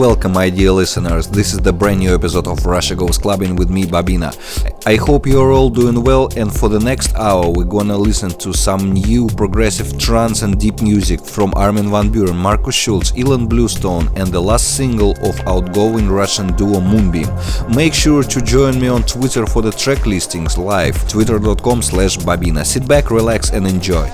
Welcome, my dear listeners. This is the brand new episode of Russia Goes Clubbing with me, Bobina. I hope you're all doing well, and for the next hour, we're gonna listen to some new progressive trance and deep music from Armin van Buuren, Markus Schulz, Ilan Bluestone, and the last single of outgoing Russian duo Moonbeam. Make sure to join me on Twitter for the track listings live, twitter.com slash Bobina. Sit back, relax, and enjoy.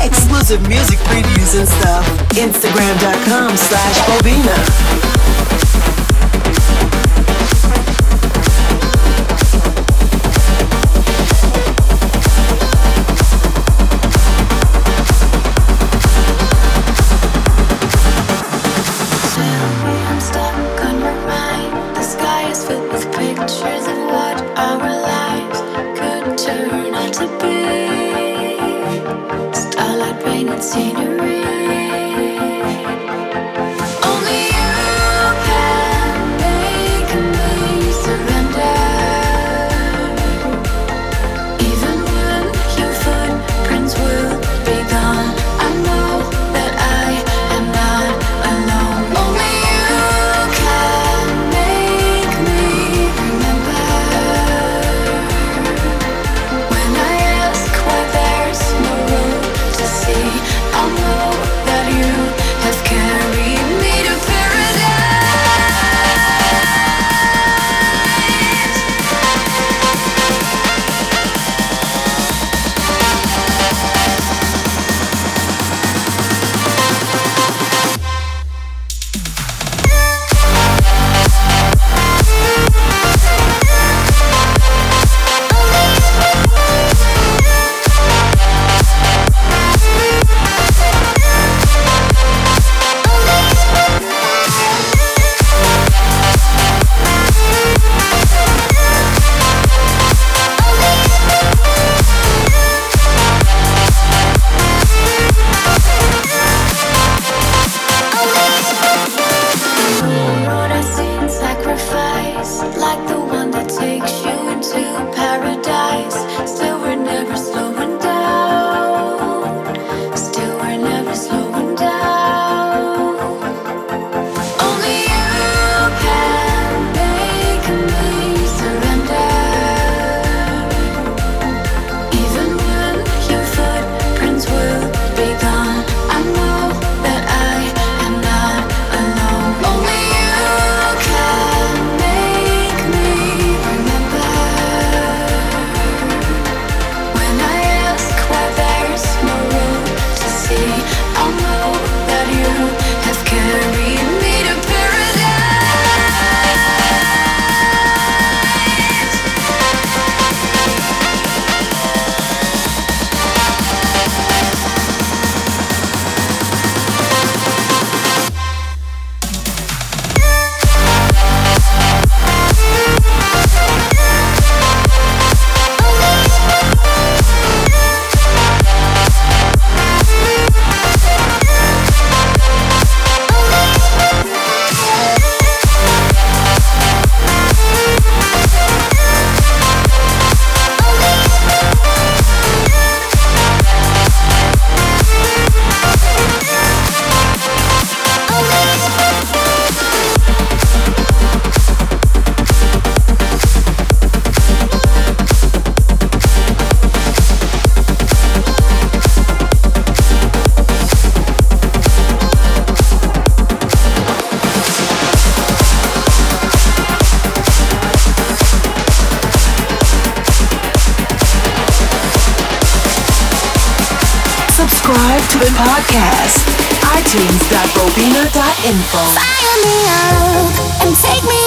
Exclusive music previews and stuff. Instagram.com slash Bobina. Urban Podcast. iTunes.bobina.info. Fire me up and take me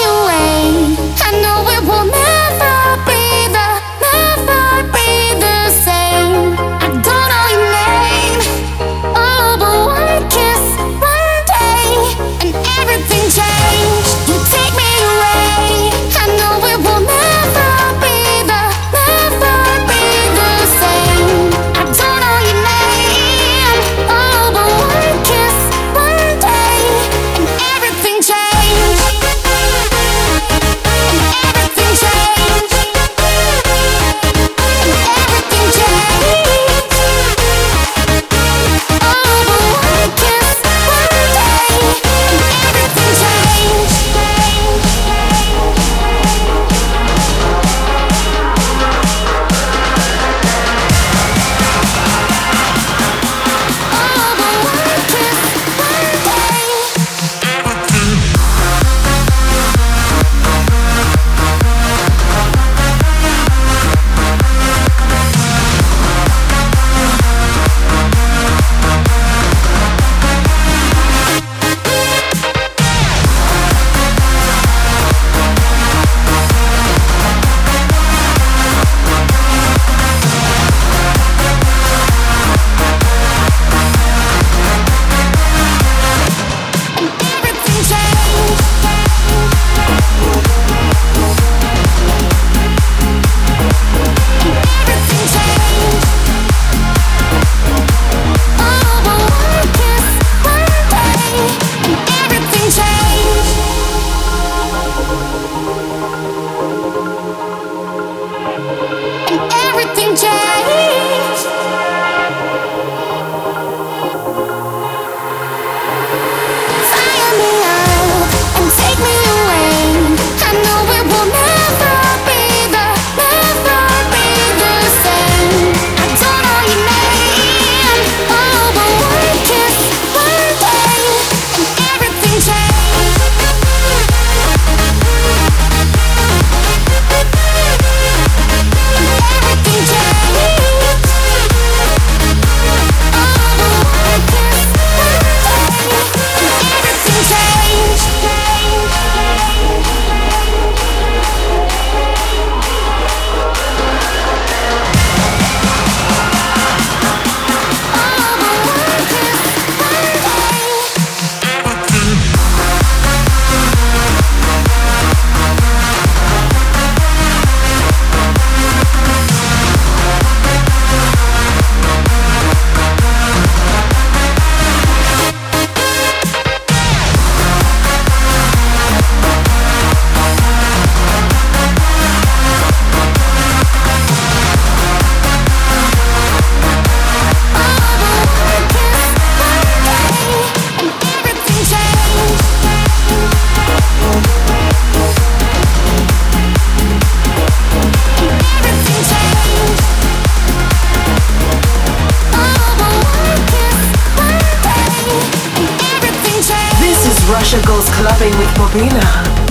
Sasha goes clubbing with Bobina.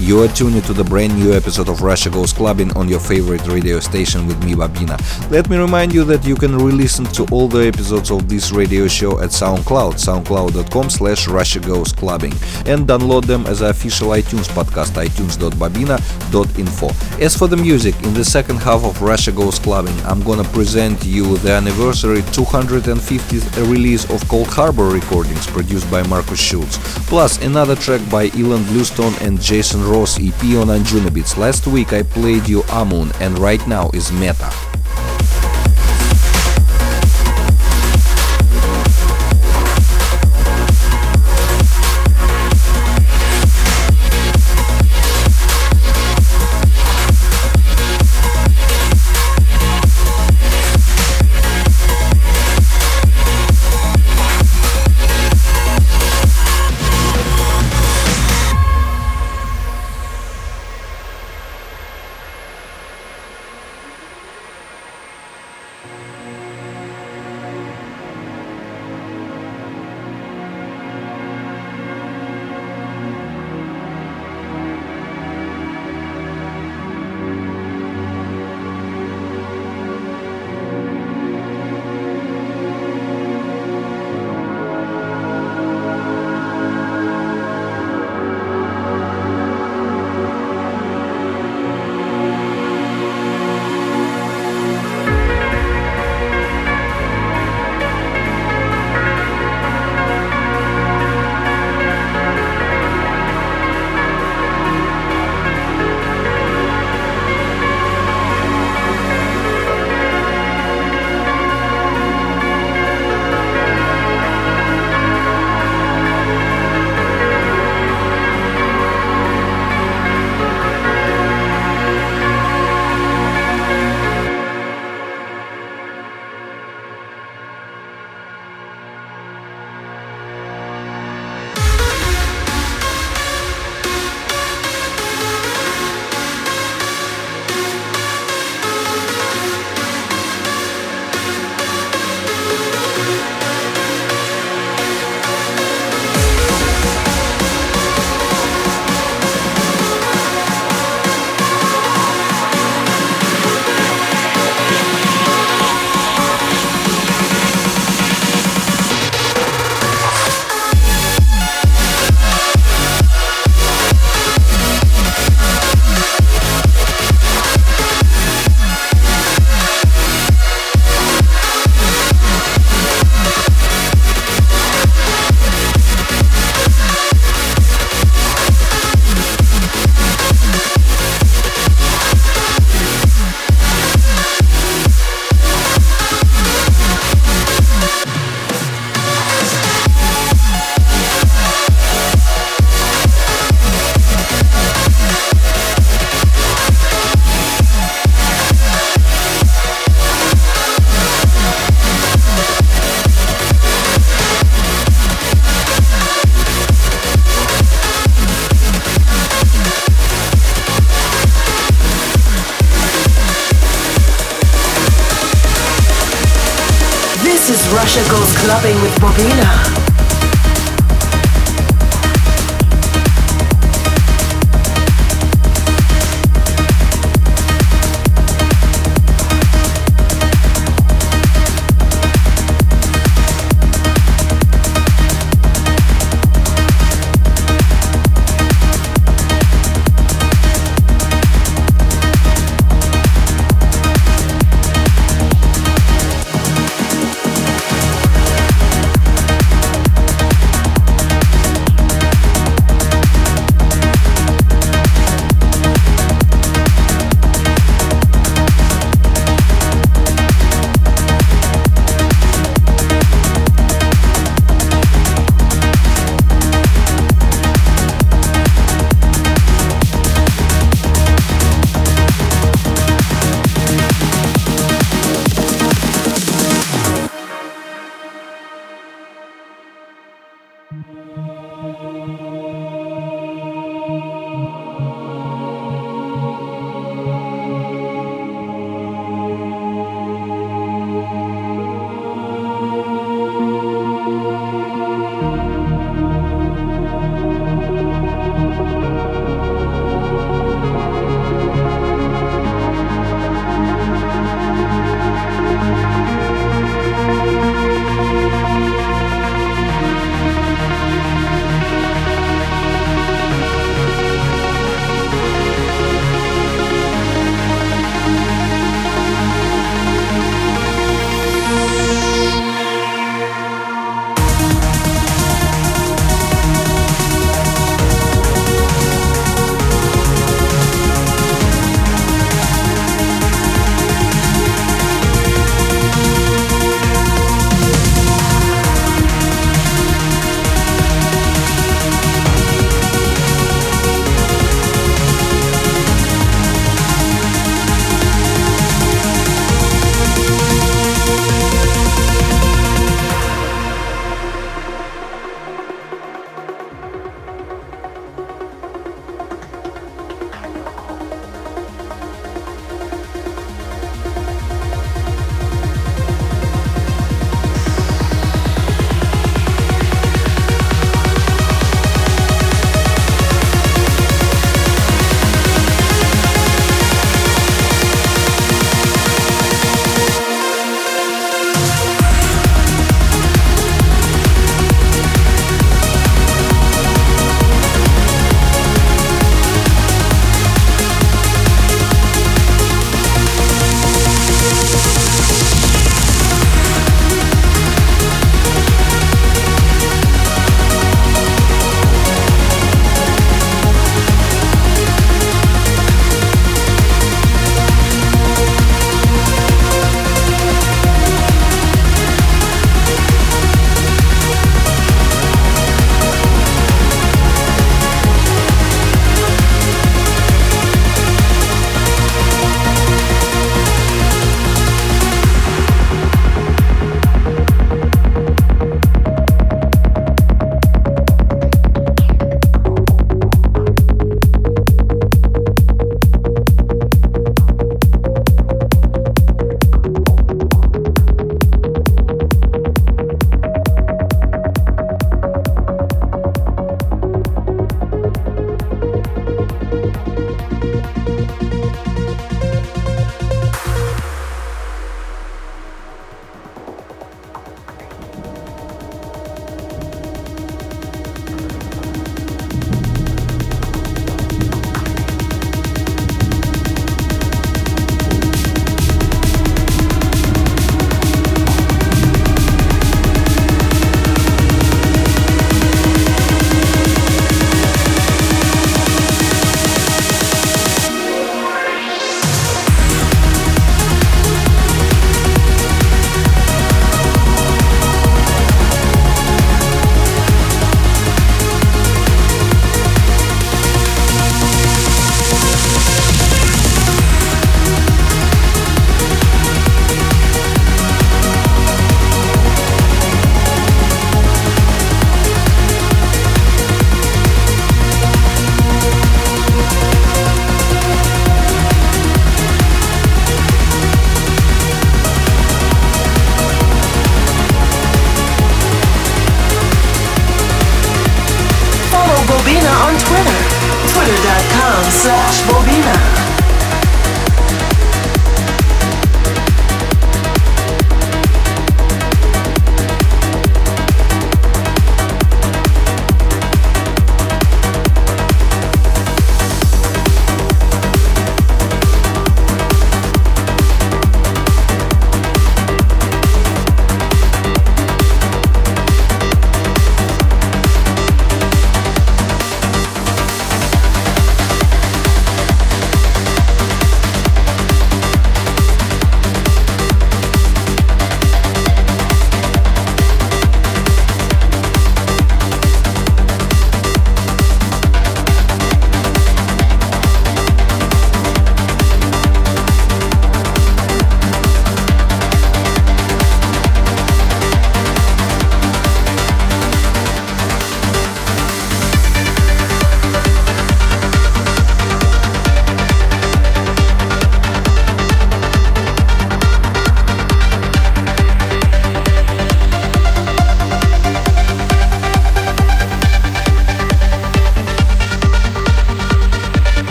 You are tuned to the brand new episode of Russia Goes Clubbing on your favorite radio station with me, Bobina. Let me remind you that you can re-listen to all the episodes of this radio show at SoundCloud, soundcloud.com slash Russia Goes Clubbing, and download them as an official iTunes podcast, itunes.bobina.info. As for the music, in the second half of Russia Goes Clubbing, I'm gonna present you the anniversary 250th release of Coldharbour recordings produced by Markus Schulz, plus another track by Ilan Bluestone and Jason Ross EP on Anjunabeats. Last week I played you Amun and right now is Meta.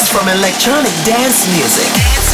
From electronic dance music.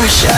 Russia.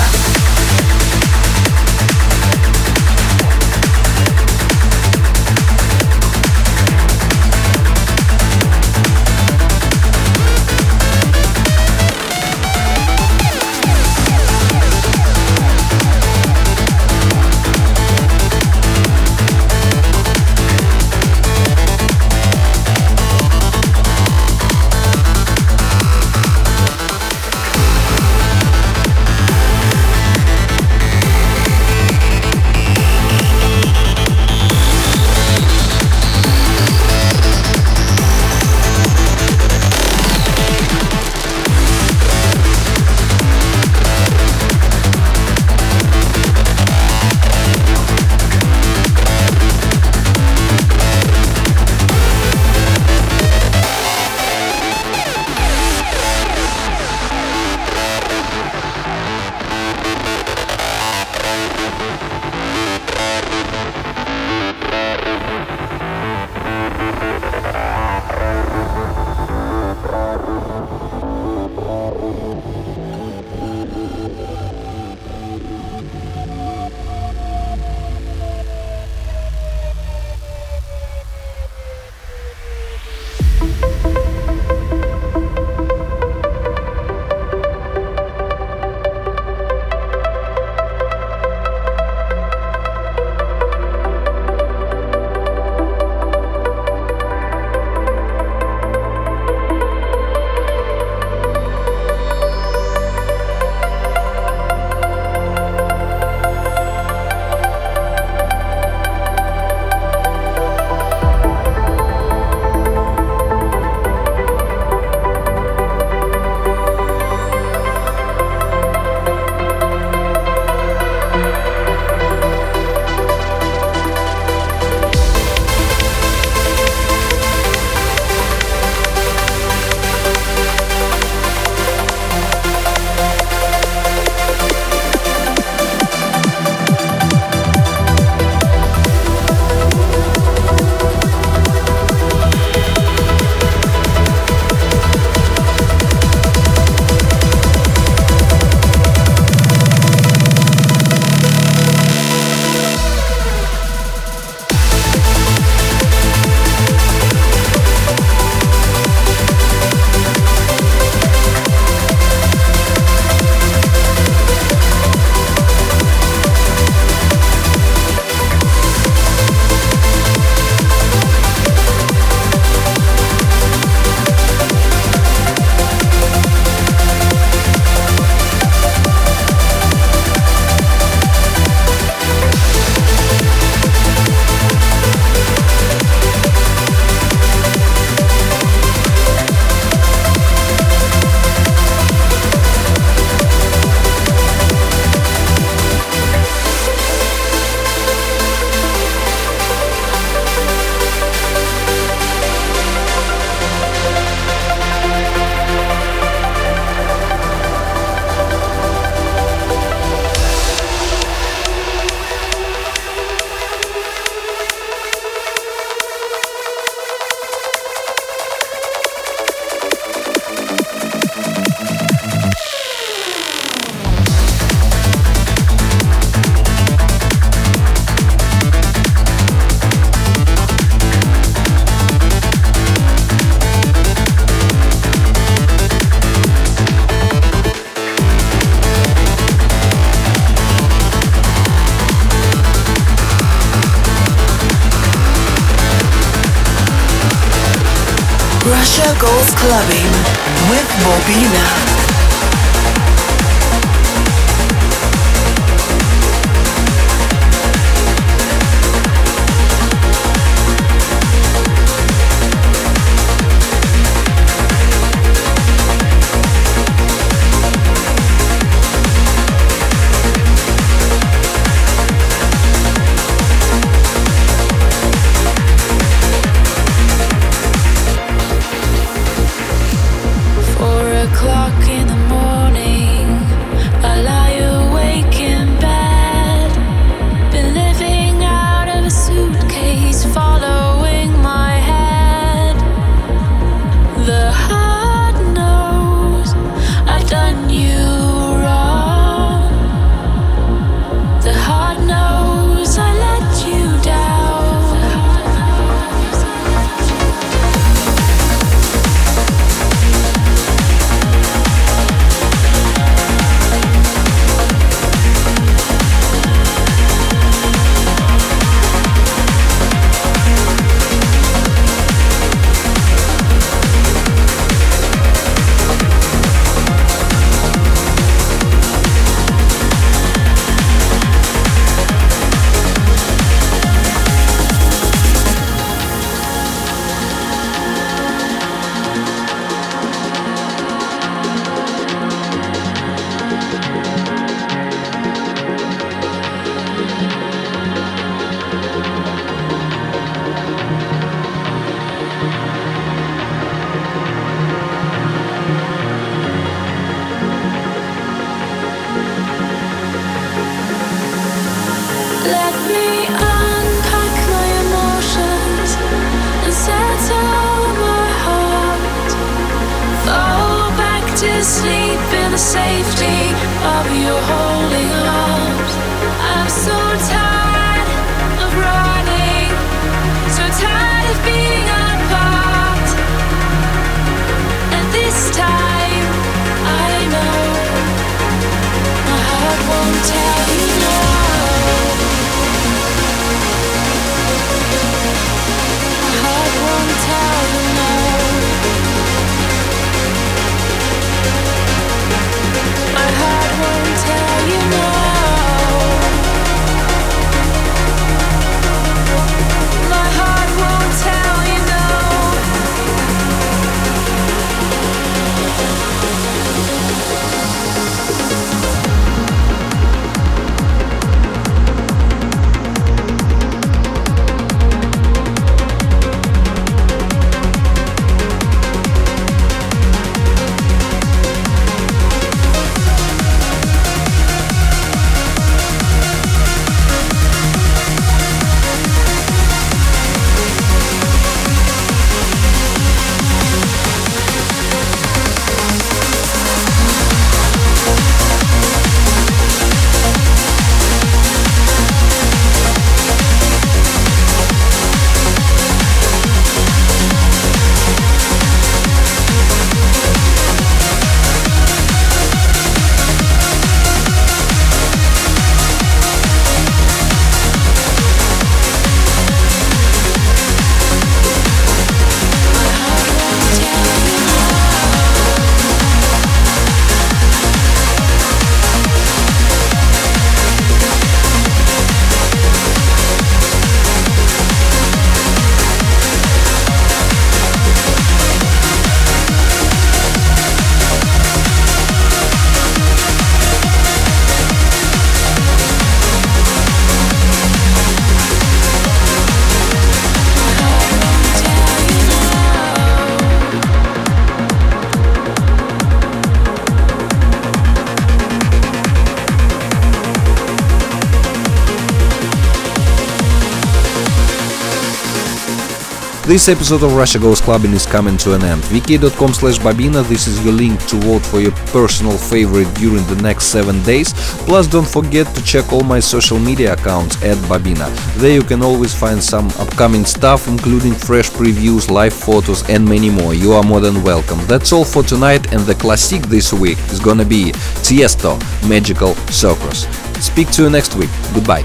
This episode of Russia Goes Clubbing is coming to an end. vk.com slash Bobina, this is your link to vote for your personal favorite during the next 7 days. Plus don't forget to check all my social media accounts at bobina. There you can always find some upcoming stuff including fresh previews, live photos and many more. You are more than welcome. That's all for tonight and the classic this week is gonna be Tiesto, Magical Circus. Speak to you next week. Goodbye.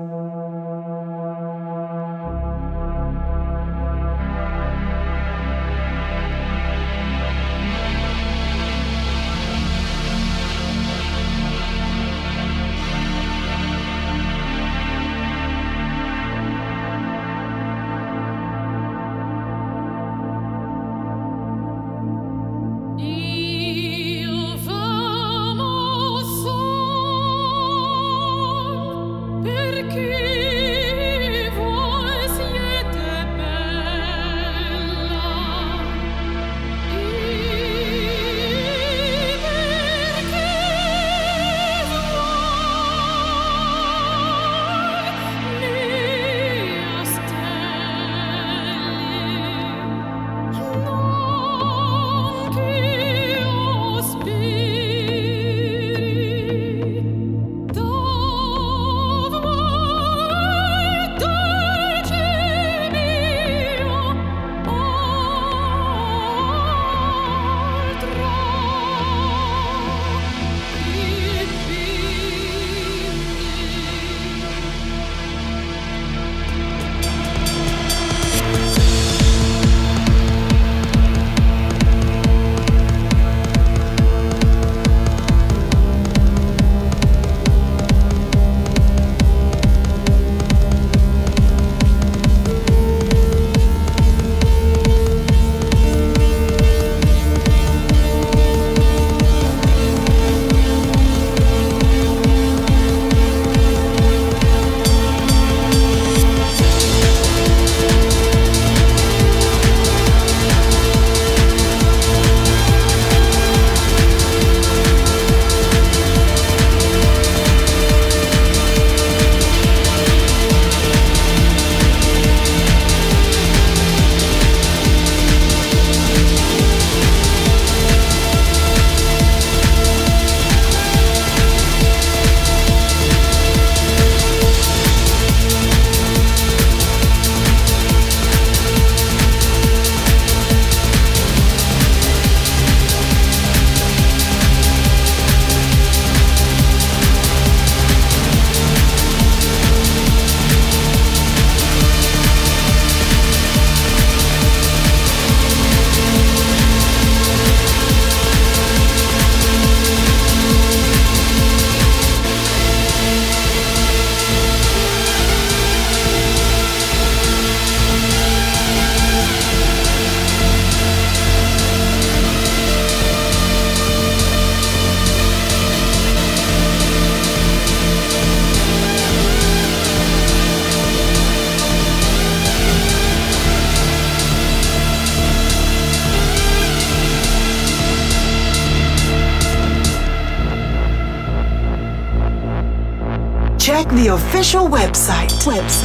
Official website, website.